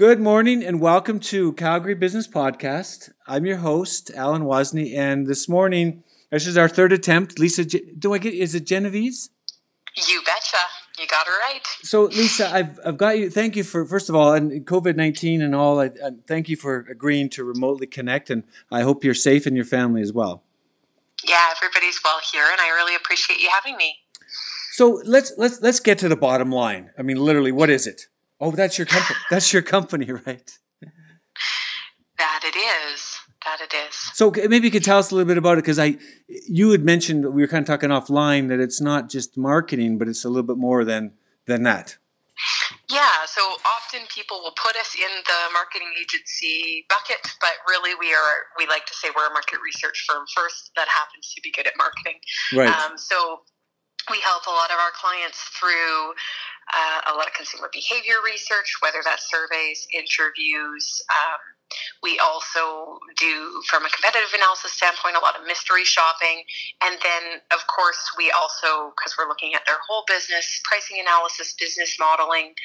Good morning and welcome to Calgary Business Podcast. I'm your host, Alan Wozni, and this morning, this is our third attempt. Lisa, do I get, is it Genovese? You betcha. You got it right. So, Lisa, I've, I've got you. Thank you for, first of all, and COVID 19 and all, I, I, thank you for agreeing to remotely connect, and I hope you're safe and your family as well. Yeah, everybody's well here, and I really appreciate you having me. So let's let's let's get to the bottom line. I mean, literally, what is it? Oh, that's your company. That's your company, right? That it is. That it is. So maybe you could tell us a little bit about it because I, you had mentioned we were kind of talking offline that it's not just marketing, but it's a little bit more than than that. Yeah, so often people will put us in the marketing agency bucket, but really we are we like to say we're a market research firm first that happens to be good at marketing. Right. Um, so we help a lot of our clients through uh, a lot of consumer behavior research, whether that's surveys, interviews. Um, we also do, from a competitive analysis standpoint, a lot of mystery shopping. And then, of course, we also, because we're looking at their whole business, pricing analysis, business modeling.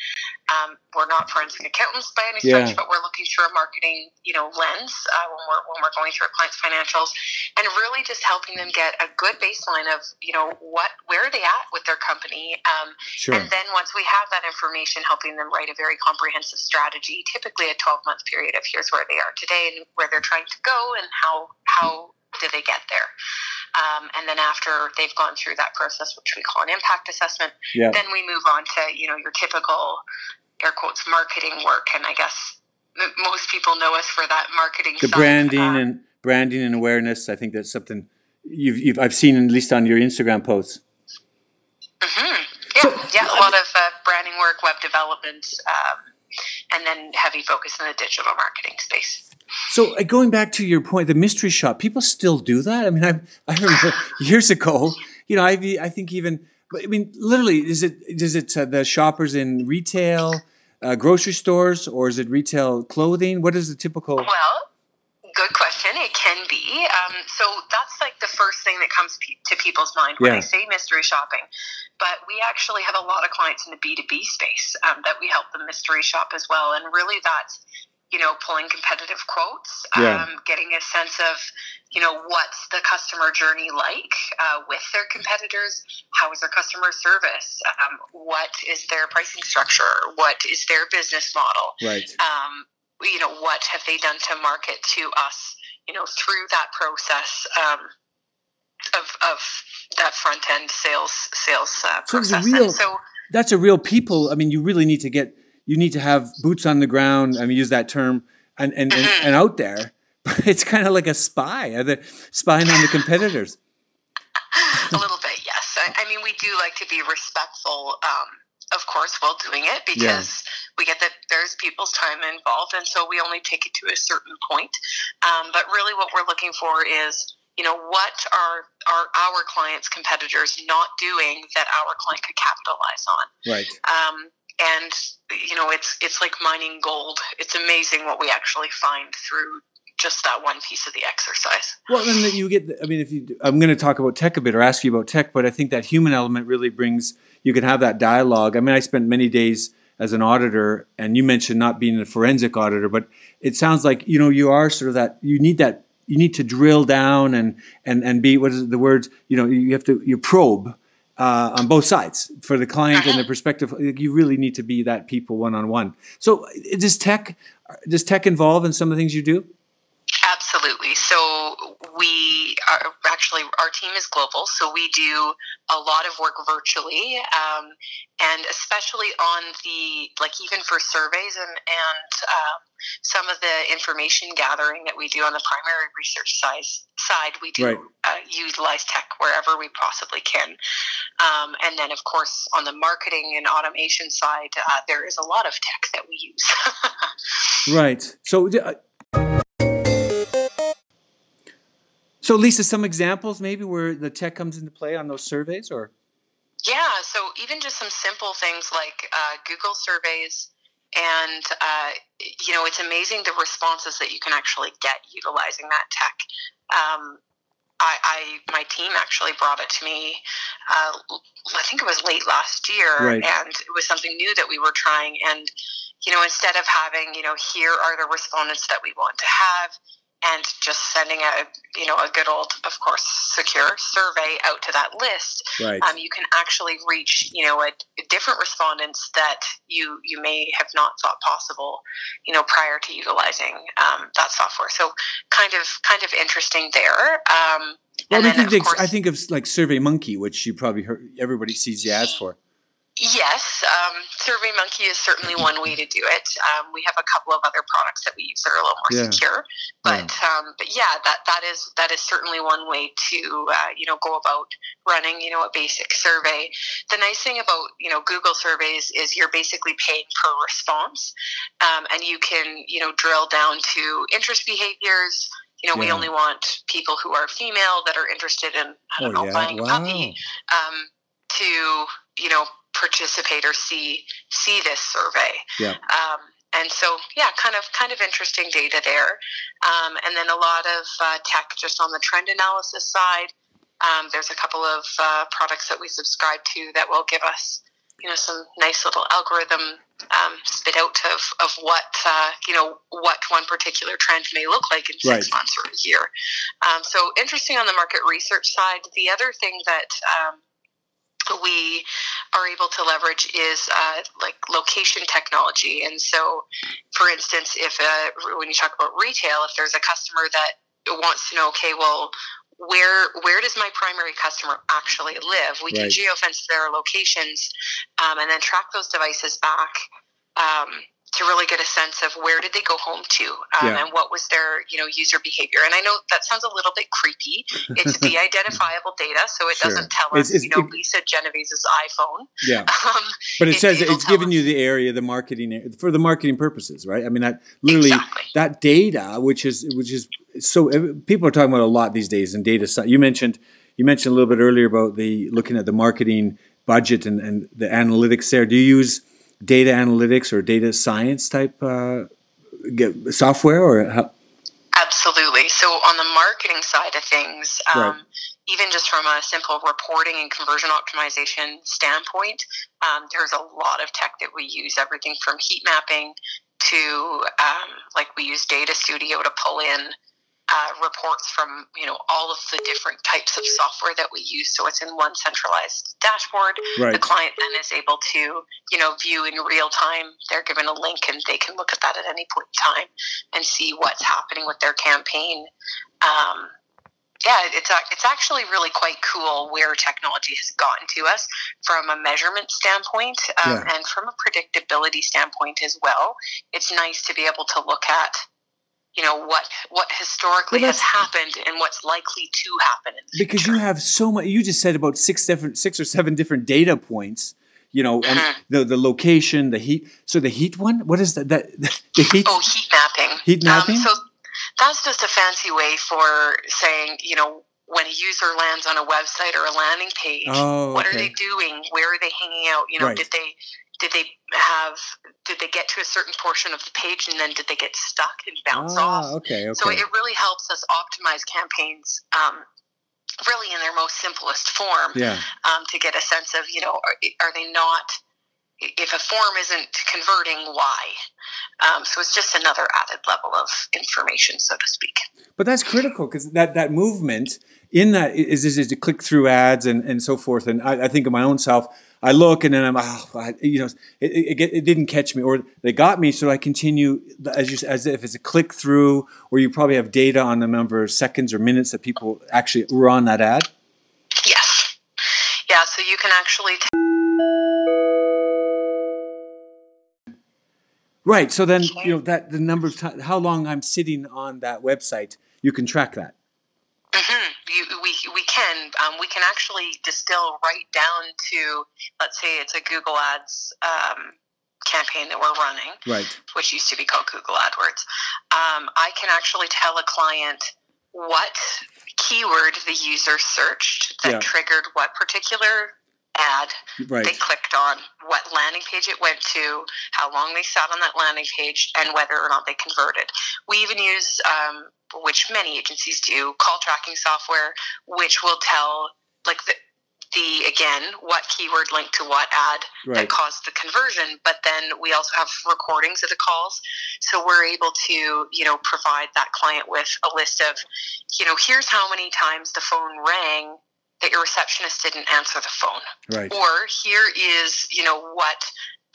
Um, we're not forensic accountants by any stretch, but we're looking through a marketing, you know, lens uh, when we're when we're going through a client's financials, and really just helping them get a good baseline of, you know, what where are they at with their company, um, sure. and then once we have that information, helping them write a very comprehensive strategy, typically a twelve month period of here's where they are today and where they're trying to go and how how did they get there. Um, and then after they've gone through that process, which we call an impact assessment, yeah. then we move on to you know your typical air quotes marketing work. And I guess most people know us for that marketing. The side. branding um, and branding and awareness. I think that's something you've, you've I've seen at least on your Instagram posts. Mm-hmm. Yeah, so, yeah, a lot of uh, branding work, web development. Um, and then heavy focus in the digital marketing space. So uh, going back to your point, the mystery shop, people still do that. I mean, I I remember years ago, you know, I I think even, I mean, literally, is it is it uh, the shoppers in retail, uh, grocery stores, or is it retail clothing? What is the typical? Well, good question. It can be. Um, so that's like the first thing that comes pe- to people's mind when Yeah. they say mystery shopping. But we actually have a lot of clients in the B2B space um, that we help them mystery shop as well. And really that's, you know, pulling competitive quotes, Yeah. um, getting a sense of, you know, what's the customer journey like uh, with their competitors? How is their customer service? Um, what is their pricing structure? What is their business model? Right. um, you know, what have they done to market to us, you know, through that process um, of, of that front end sales sales uh, So process. real- so That's a real people. I mean, you really need to get. You need to have boots on the ground. I mean, use that term and and, and, Mm-hmm. and out there. It's kind of like a spy. Are they spying on the competitors? a little bit, yes. I, I mean, we do like to be respectful, um, of course, while doing it because we get that there's people's time involved, and so we only take it to a certain point. Um, but really, what we're looking for is, you know, what are are our clients' competitors not doing that our client could capitalize on? Right. um, and you know it's it's like mining gold it's amazing what we actually find through just that one piece of the exercise Well, then you get. I mean, if you, I'm going to talk about tech a bit or ask you about tech, but I think that human element really brings. You can have that dialogue. I mean, I spent many days as an auditor, and you mentioned not being a forensic auditor, but it sounds like you know you are sort of that. You need that. You need to drill down and and and be what is the words? You know, you have to you probe. Uh, on both sides for the client and the perspective you really need to be that people one-on-one so does tech does tech involve in some of the things you do absolutely so we are actually our team is global so we do a lot of work virtually um, and especially on the like even for surveys and and um, some of the information gathering that we do on the primary research side side we do Right. uh, utilize tech wherever we possibly can um, and then of course on the marketing and automation side uh, there is a lot of tech that we use Right. So, uh, so Lisa, some examples maybe where the tech comes into play on those surveys, or Yeah, so even just some simple things like uh, Google surveys, and uh, you know, it's amazing the responses that you can actually get utilizing that tech. Um, I, I, my team actually brought it to me. Uh, I think it was late last year, Right. and it was something new that we were trying. And you know, instead of having, you know, here are the respondents that we want to have, and just sending a you know a good old of course secure survey out to that list right. um, you can actually reach you know a, different respondents that you you may have not thought possible you know prior to utilizing um, that software so kind of kind of interesting there um, well, I, think, course, I think of like Survey Monkey, which you probably heard, everybody sees the ads for. Yes, um, SurveyMonkey is certainly one way to do it. Um, we have a couple of other products that we use that are a little more yeah. secure, but yeah. Um, but yeah, that that is that is certainly one way to uh, you know go about running you know a basic survey. The nice thing about you know Google surveys is you're basically paying per response, um, and you can you know drill down to interest behaviors. You know, yeah. we only want people who are female that are interested in I don't oh, know buying wow. a puppy. Um, to you know participate or see see this survey. Yeah. Um, and so, yeah, kind of kind of interesting data there. Um, and then a lot of uh, tech just on the trend analysis side. Um, there's a couple of uh, products that we subscribe to that will give us, you know, some nice little algorithm um, spit out of, of what uh, you know what one particular trend may look like in six right. months or a year. Um, so interesting on the market research side. The other thing that um, we are able to leverage is uh, like location technology. And so, for instance, if uh, when you talk about retail, if there's a customer that wants to know, okay, well, where where does my primary customer actually live? We right. can geofence their locations um, and then track those devices back. Um, to really get a sense of where did they go home to um, yeah. and what was their you know user behavior. And i know that sounds a little bit creepy. It's de-identifiable data so it sure. doesn't tell us it's, it's, you know it, lisa Genovese's iphone. Yeah. Um, but it, it says it's giving you the area the marketing for the marketing purposes right? I mean that literally exactly. that data which is which is so people are talking about a lot these days in data you mentioned you mentioned a little bit earlier about the looking at the marketing budget and, and the analytics there. Do you use data analytics or data science type uh, software or how? Absolutely. So on the marketing side of things, um, right. even just from a simple reporting and conversion optimization standpoint, um, there's a lot of tech that we use. Everything from heat mapping to um, like we use Data Studio to pull in uh, reports from you know all of the different types of software that we use so it's in one centralized dashboard right. the client then is able to you know view in real time they're given a link and they can look at that at any point in time and see what's happening with their campaign um, yeah, it's it's actually really quite cool where technology has gotten to us from a measurement standpoint um, yeah. and from a predictability standpoint as well. It's nice to be able to look at you know what what historically well, has happened and what's likely to happen because future. you have so much you just said about six different six or seven different data points you know and mm-hmm. the the location the heat. So the heat one what is that that the heat? Oh heat mapping. Heat um, mapping? um, so that's just a fancy way for saying you know when a user lands on a website or a landing page oh, what are they doing? Where are they hanging out? You know right. did they did they have did they get to a certain portion of the page and then did they get stuck and bounce ah, off? okay, okay. so it really helps us optimize campaigns um, really in their most simplest form yeah. um, to get a sense of you know are, are they not if a form isn't converting why? Um, so it's just another added level of information so to speak. But that's critical because that that movement in that is is, is to click through ads and, and so forth and I, I think of my own self I look and then I'm, oh, I, you know, it, it, it, didn't catch me, or they got me, so I continue as you, as if it's a click through, or you probably have data on the number of seconds or minutes that people actually were on that ad. Yes, yeah. So you can actually. Right. So then you know that the number of time, how long I'm sitting on that website, you can track that. Mm-hmm. You, we, we can. Um, we can actually distill right down to, let's say it's a Google Ads um, campaign that we're running, right. which used to be called Google AdWords. Um, I can actually tell a client what keyword the user searched that yeah. triggered what particular ad right. they clicked on, what landing page it went to, how long they sat on that landing page, and whether or not they converted. We even use, um, which many agencies do, call tracking software, which will tell like the the again what keyword linked to what ad Right. that caused the conversion but then we also have recordings of the calls so we're able to you know provide that client with a list of you know here's how many times the phone rang that your receptionist didn't answer the phone Right. or here is you know what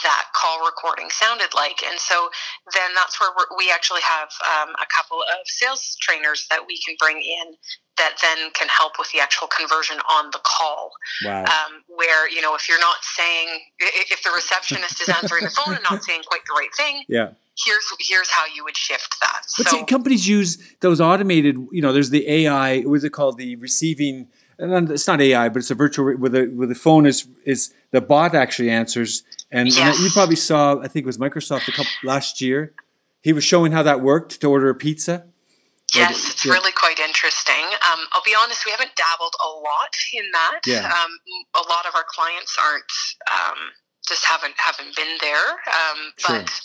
that call recording sounded like and so then that's where we're, we actually have um, a couple of sales trainers that we can bring in that then can help with the actual conversion on the call Wow. um, where you know if you're not saying if the receptionist is answering the phone and not saying quite the right thing yeah. here's here's how you would shift that But so see, companies use those automated. You know, there's the AI. What is it called? The receiving. And it's not AI, but it's a virtual where the where the phone is is the bot actually answers. And, and you probably saw. I think it was Microsoft a couple last year. He was showing how that worked to order a pizza. Yes, it's Yeah. really quite interesting. Um, I'll be honest, we haven't dabbled a lot in that. Yeah. Um, a lot of our clients aren't um, just haven't haven't been there. Um, Sure. But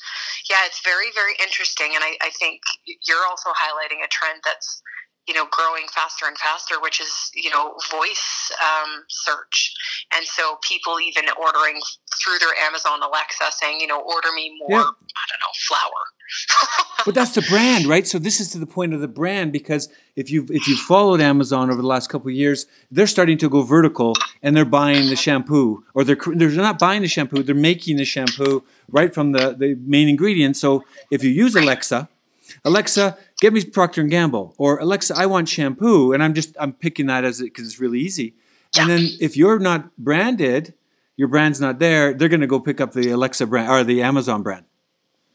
yeah, it's very very interesting, and I, I think you're also highlighting a trend that's you know growing faster and faster, which is you know voice um, search, and so people even ordering through their Amazon Alexa saying you know order me more Yeah. I don't know flour. But that's the brand, right? So this is to the point of the brand because if you've if you've followed Amazon over the last couple of years, they're starting to go vertical and they're buying the shampoo, or they're they're not buying the shampoo, they're making the shampoo right from the the main ingredient. So if you use Alexa, Alexa, get me Procter and Gamble, or Alexa, I want shampoo, and I'm just I'm picking that as it because it's really easy. And then if you're not branded, your brand's not there, they're going to go pick up the Alexa brand or the Amazon brand.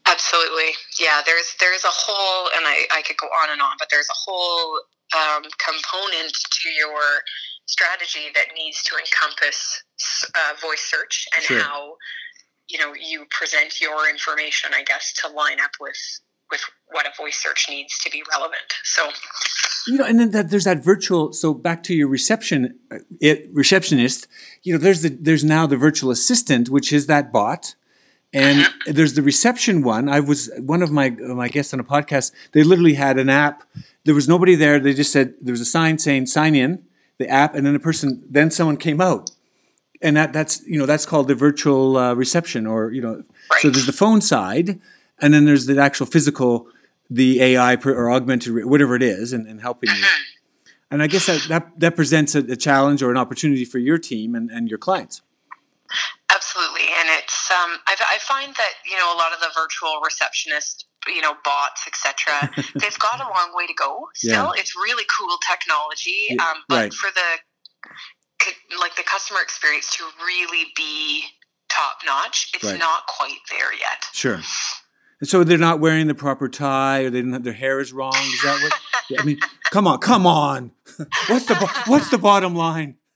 Absolutely. Yeah, there's there's a whole and I, I could go on and on, but there's a whole um, component to your strategy that needs to encompass uh, voice search and Sure. how you know you present your information, I guess, to line up with with what a voice search needs to be relevant. So you know, and then that, there's that virtual. So back to your reception, uh, it, receptionist. You know, there's the there's now the virtual assistant, which is that bot, and there's the reception one. I was one of my my guests on a podcast. They literally had an app. There was nobody there. They just said there was a sign saying sign in the app, and then the person then someone came out, and that that's you know that's called the virtual uh, reception, or you know. So there's the phone side, and then there's the actual physical, the AI or augmented, whatever it is, and, and helping you. And I guess that that, that presents a, a challenge or an opportunity for your team and, and your clients. Absolutely, and it's um, I, I find that you know a lot of the virtual receptionist, you know, bots, etc. they've got a long way to go. Still, it's really cool technology, Yeah, um, but right. for the like the customer experience to really be top notch, it's Right. not quite there yet. Sure. And so they're not wearing the proper tie, or they don't have, their hair is wrong. Is that what? I mean, come on, come on. what's the what's the bottom line?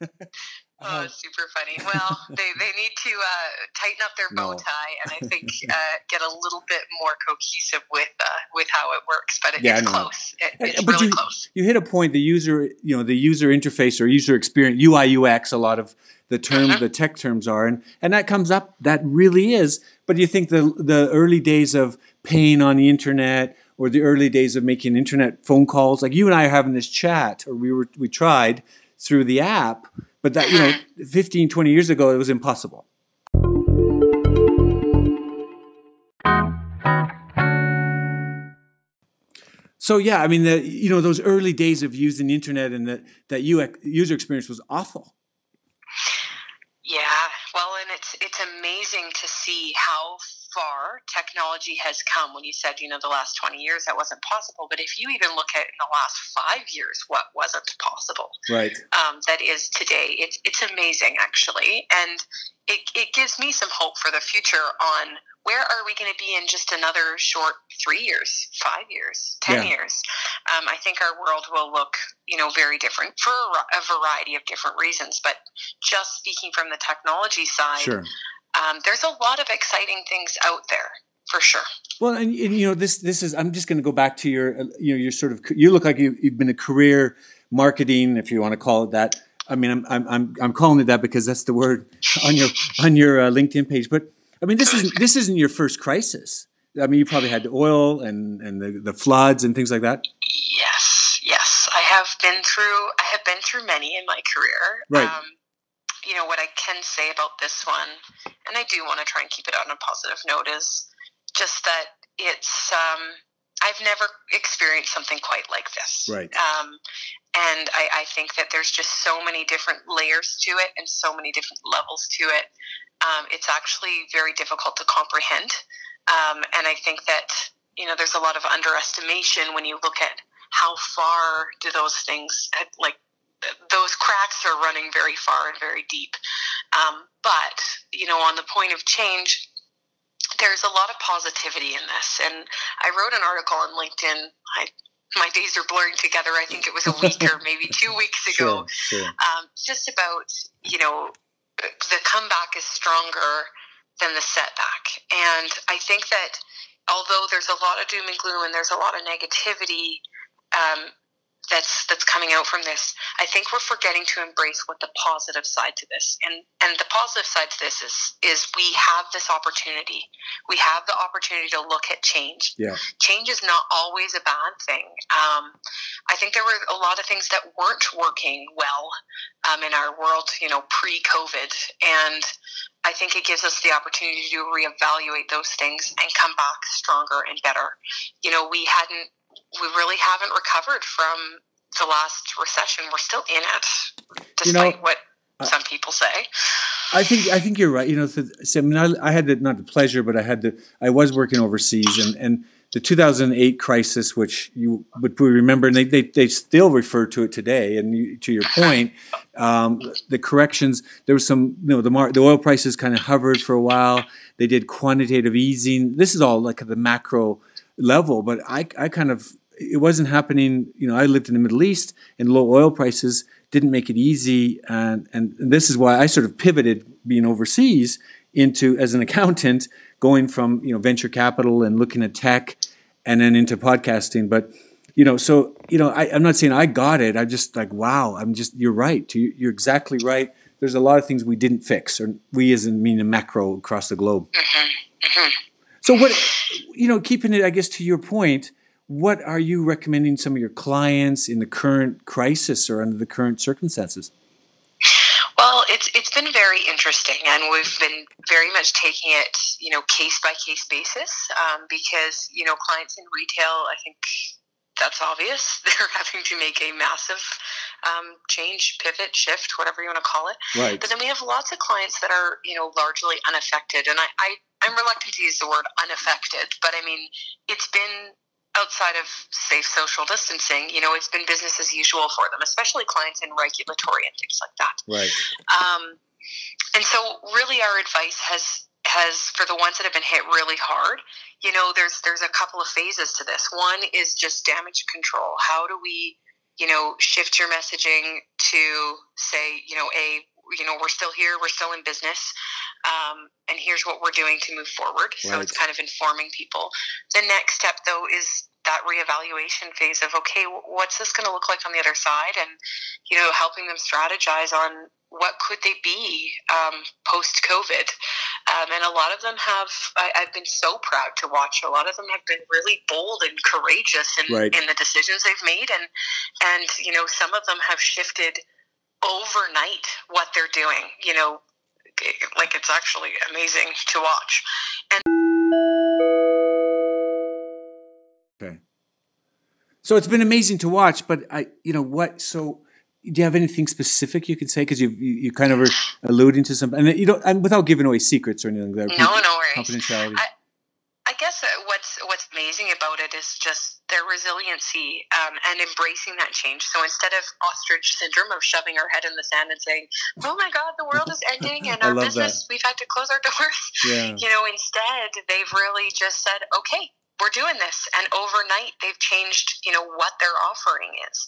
Oh, Uh, super funny. Well, they, they need to uh, tighten up their bow No. tie and I think uh, get a little bit more cohesive with uh, with how it works. But it, Yeah, it's close. It, Uh, it's but really you- close. you hit a point. The user, you know, the user interface or user experience, UI UX. A lot of the term, Mhm. the tech terms are, and and that comes up. That really is. But you think the the early days of pain on the internet or the early days of making internet phone calls, like you and I are having this chat, or we were we tried through the app, but that you know, 15, 20 years ago, it was impossible. So yeah, I mean, the you know those early days of using the internet and that that UX, user experience was awful. Yeah, well, and it's it's amazing to see how far technology has come. When you said, you know, the last twenty years that wasn't possible, but if you even look at in the last five years, what wasn't possible, Right. um, that is today, it's it's amazing actually, and it it gives me some hope for the future on where are we going to be in just another short three years, five years, ten Yeah. years. Um, I think our world will look, you know, very different for a, a variety of different reasons. But just speaking from the technology side, Sure. Um, there's a lot of exciting things out there for sure. Well, and, and you know this this is. I'm just going to go back to your uh, you know your sort of. You look like you've, you've been a career marketing, if you want to call it that. I mean, I'm I'm I'm, I'm calling it that because that's the word on your on your uh, LinkedIn page. But I mean, this isn't this isn't your first crisis. I mean, you probably had the oil and and the, the floods and things like that. Yes, yes, I have been through. I have been through many in my career. Right. Um, you know, what I can say about this one, and I do want to try and keep it on a positive note, is just that it's. Um, I've never experienced something quite like this. Right. Um, and I, I, think that there's just so many different layers to it and so many different levels to it. Um, it's actually very difficult to comprehend. Um, and I think that, you know, there's a lot of underestimation when you look at how far do those things, like, those cracks are running very far and very deep. Um, but, you know, on the point of change, there's a lot of positivity in this. And I wrote an article on LinkedIn. I, my days are blurring together. I think it was a week or maybe two weeks ago. Sure, sure. Um, just about, you know, the comeback is stronger than the setback. And I think that although there's a lot of doom and gloom and there's a lot of negativity, um, that's that's coming out from this. I think we're forgetting to embrace what the positive side to this, and and the positive side to this is is we have this opportunity. We have the opportunity to look at change. Yeah, change is not always a bad thing. Um, I think there were a lot of things that weren't working well um, in our world, you know, pre-COVID, and I think it gives us the opportunity to reevaluate those things and come back stronger and better. You know, we hadn't we really haven't recovered from the last recession. We're still in it, despite you know, what some people say. I think I think you're right. You know, so, I mean, I, I, had the, not the pleasure, but I had the I was working overseas, and and the 2008 crisis, which you would remember, and they, they, they still refer to it today. And you, to your point, um, the corrections there was some you know the mar- the oil prices kind of hovered for a while. They did quantitative easing. This is all like at the macro level, but I, I kind of it wasn't happening. You know, I lived in the Middle East, and low oil prices didn't make it easy, and and, and this is why I sort of pivoted being overseas into as an accountant, going from you know venture capital and looking at tech, and then into podcasting. But you know, so you know, I, am not saying I got it. I'm just like, wow, I'm just you're right. You're exactly right. There's a lot of things we didn't fix, or we as in mean a macro across the globe. Mm-hmm. Mm-hmm. So what you know, keeping it, I guess, to your point, what are you recommending some of your clients in the current crisis or under the current circumstances? Well, it's it's been very interesting, and we've been very much taking it, you know, case by case basis, um, because you know, clients in retail, I think that's obvious. They're having to make a massive um, change, pivot, shift, whatever you want to call it. Right. But then we have lots of clients that are, you know, largely unaffected, and I, I I'm reluctant to use the word unaffected, but I mean, it's been outside of safe social distancing, you know, it's been business as usual for them, especially clients in regulatory and things like that. Right. Um, and so, really, our advice has has for the ones that have been hit really hard. You know, there's there's a couple of phases to this. One is just damage control. How do we, you know, shift your messaging to say, you know, a you know, we're still here, we're still in business, um, and here's what we're doing to move forward. Right. So it's kind of informing people. The next step, though, is that reevaluation phase of okay, what's this going to look like on the other side, and you know, helping them strategize on what could they be um, post COVID. Um, and a lot of them have. I, have been so proud to watch. A lot of them have been really bold and courageous in, right. in the decisions they've made, and and you know, some of them have shifted overnight what they're doing. You know, like it's actually amazing to watch. And okay, so it's been amazing to watch. But I, you know, what? So do you have anything specific you can say? Because you, you you kind of are alluding to some, and you don't, and without giving away secrets or anything like that. No, no worries. Confidentiality. I, I guess uh, what's what's amazing about it is just their resiliency um, and embracing that change. So instead of ostrich syndrome of shoving our head in the sand and saying, "Oh my God, the world is ending and our business that. we've had to close our doors," yeah. you know, instead they've really just said, "Okay, we're doing this," and overnight they've changed, you know, what their offering is,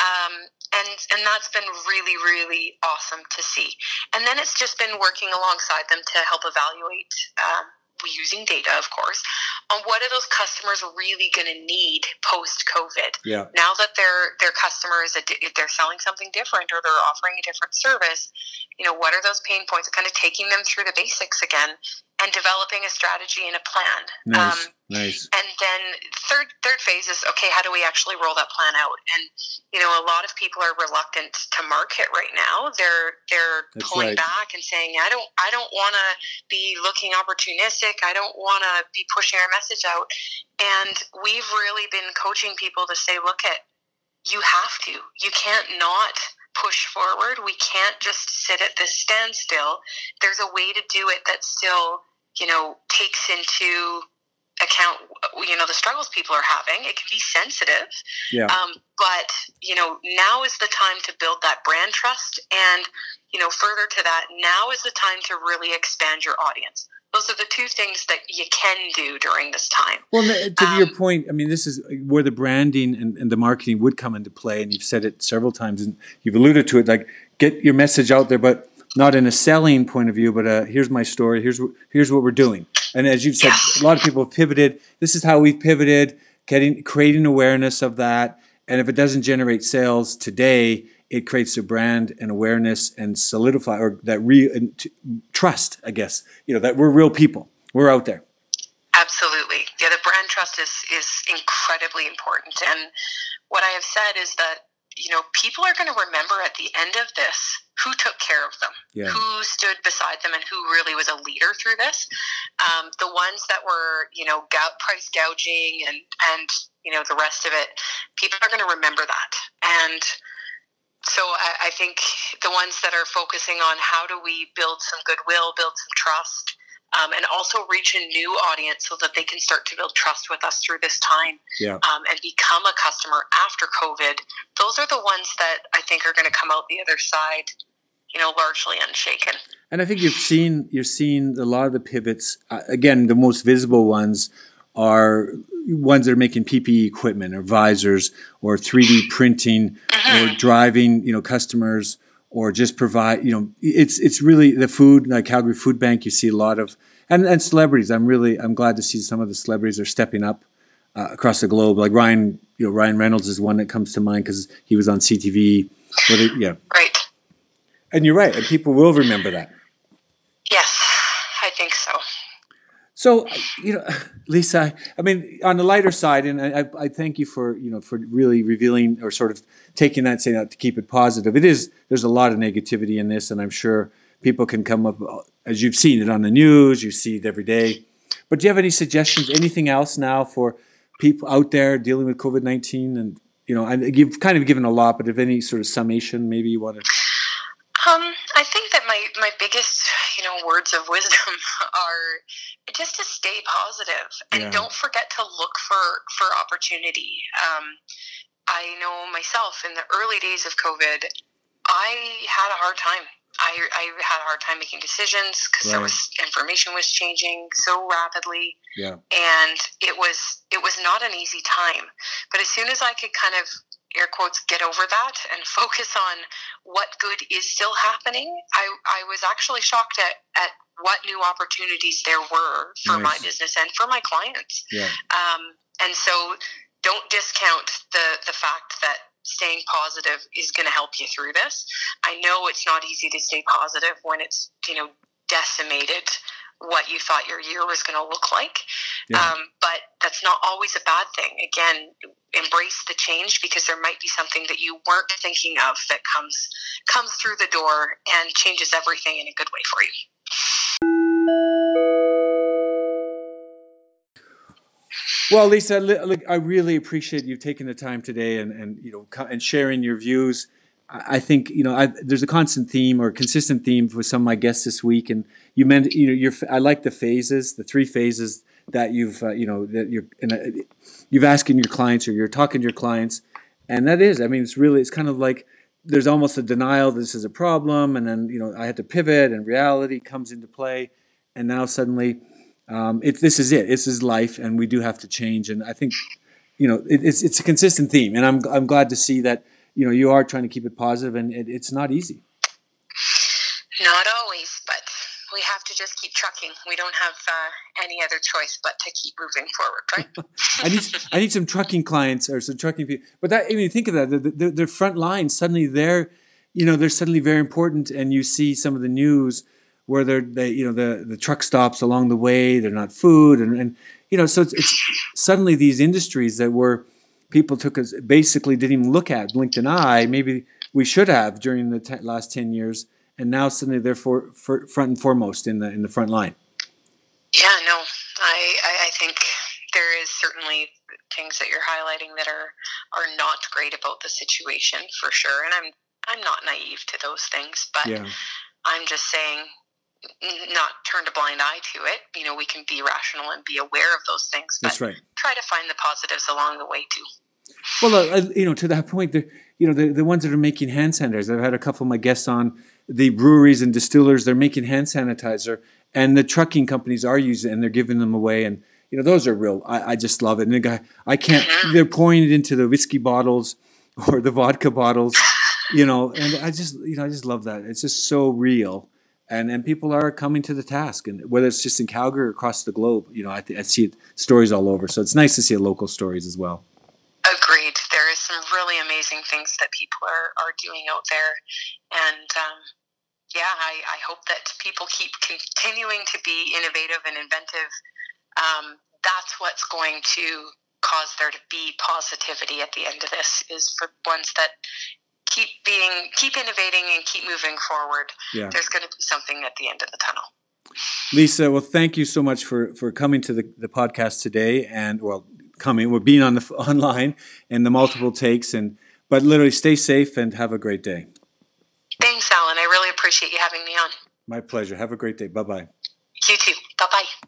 um, and and that's been really really awesome to see. And then it's just been working alongside them to help evaluate. Um, using data, of course, on what are those customers really going to need post COVID. Yeah. Now that their their customers, if they're selling something different or they're offering a different service, you know, what are those pain points? Kind of taking them through the basics again and developing a strategy and a plan. Nice. Um, Nice. And then third third phase is okay. How do we actually roll that plan out? And you know, a lot of people are reluctant to market right now. They're they're That's pulling right. back and saying, I don't I don't want to be looking opportunistic. I don't want to be pushing our message out. And we've really been coaching people to say, look at you have to. You can't not push forward. We can't just sit at this standstill. There's a way to do it that still, you know, takes into account you know the struggles people are having it can be sensitive Yeah. um, but you know now is the time to build that brand trust and you know further to that now is the time to really expand your audience those are the two things that you can do during this time Well, n- to your Um, point, I mean, this is where the branding and, and the marketing would come into play, and you've said it several times, and you've alluded to it. Like, get your message out there, but not in a selling point of view, but uh, here's my story. Here's here's what we're doing. And as you've said, a lot of people have pivoted. This is how we've pivoted, getting creating awareness of that. And if it doesn't generate sales today, it creates a brand and awareness and solidify or that real trust. I guess you know that we're real people. We're out there. Absolutely. Yeah, the brand trust is is incredibly important. And what I have said is that, you know, people are going to remember at the end of this who took care of them, Yeah. who stood beside them, and who really was a leader through this. Um, the ones that were, you know, gout price gouging and and you know the rest of it, people are going to remember that. And so I, I think the ones that are focusing on how do we build some goodwill, build some trust, um, and also reach a new audience so that they can start to build trust with us through this time Yeah. um, and become a customer after COVID. Those are the ones that I think are going to come out the other side, you know, largely unshaken. And I think you've seen you're seeing a lot of the pivots. Uh, again, the most visible ones are ones that are making PPE equipment or visors or 3D printing or driving, you know, customers or just provide, you know, it's it's really the food like Calgary Food Bank. You see a lot of and and celebrities. I'm really I'm glad to see some of the celebrities are stepping up uh, across the globe. Like Ryan, you know, Ryan Reynolds is one that comes to mind because he was on CTV. Whether, yeah, Right. and you're right. And people will remember that. Yes, I think so. So you know, Lisa, I mean, on the lighter side, and I, I- thank you for you know for really revealing or sort of taking that, saying that to keep it positive. It is there's a lot of negativity in this, and I'm sure people can come up as you've seen it on the news, you see it every day. But do you have any suggestions? Anything else now for people out there dealing with COVID nineteen? And you know, and you've kind of given a lot, but if any sort of summation, maybe you want to. Um, I think that my, my biggest, you know, words of wisdom are just to stay positive and Yeah. don't forget to look for, for opportunity. Um, I know myself in the early days of COVID, I had a hard time. I, I had a hard time making decisions because there was information was changing so rapidly Yeah. and it was it was not an easy time but as soon as i could kind of air quotes get over that and focus on what good is still happening i i was actually shocked at at what new opportunities there were for my business and for my clients. Yeah. um, and so don't discount the the fact that staying positive is going to help you through this. I know it's not easy to stay positive when it's you know decimated what you thought your year was going to look like. Yeah. um, but that's not always a bad thing. Again embrace the change because there might be something that you weren't thinking of that comes comes through the door and changes everything in a good way for you Well, Lisa, I really appreciate you taking the time today and, and you know and sharing your views. I think you know I, there's a constant theme or consistent theme for some of my guests this week, and you meant you know your I like the phases, the three phases that you've uh, you know that you're uh, you've asking your clients or you're talking to your clients, and that is I mean it's really it's kind of like there's almost a denial this is a problem, and then you know I had to pivot, and reality comes into play, and now suddenly um, it, this is it. This is life, and we do have to change. And I think, you know, it, it's it's a consistent theme, and I'm I'm glad to see that you know you are trying to keep it positive, and it, it's not easy. not always but we have to just keep trucking we don't have uh, any other choice but to keep moving forward right I need I need some trucking clients or some trucking people. But that I mean, think of that. The, the, front line suddenly they're, you know, they're suddenly very important, and you see some of the news where they're they you know the the truck stops along the way they're not food and and you know so it's, it's suddenly these industries that were people took us basically didn't even look at blinked an eye maybe we should have during the te- last 10 years and now suddenly they're for, for front and foremost in the in the front line Yeah, no, I, I, I think there is certainly things that you're highlighting that are are not great about the situation for sure, and I'm I'm not naive to those things, but yeah I'm just saying not turn a blind eye to it. You know, we can be rational and be aware of those things, but that's right try to find the positives along the way too. Well, uh, uh, you know, to that point, the you know the, the ones that are making hand sanitizers. I've had a couple of my guests on the breweries and distillers. They're making hand sanitizer, and the trucking companies are using it, and they're giving them away. And you know, those are real. I, I just love it. And the guy, I can't. They're pouring it into the whiskey bottles or the vodka bottles. You know, and I just you know I just love that. It's just so real. And, and people are coming to the task, and whether it's just in Calgary or across the globe, you know, I, th- I see it, stories all over. So it's nice to see local stories as well. Agreed. There is some really amazing things that people are, are doing out there. And um, yeah, I, I hope that people keep continuing to be innovative and inventive. Um, that's what's going to cause there to be positivity at the end of this is for ones that keep being keep innovating and keep moving forward Yeah. there's going to be something at the end of the tunnel Lisa, well, thank you so much for, for coming to the, the podcast today and, well, coming, we're being on the online and the multiple takes and, but literally stay safe and have a great day. thanks alan i really appreciate you having me on My pleasure. Have a great day. Bye bye. you too bye bye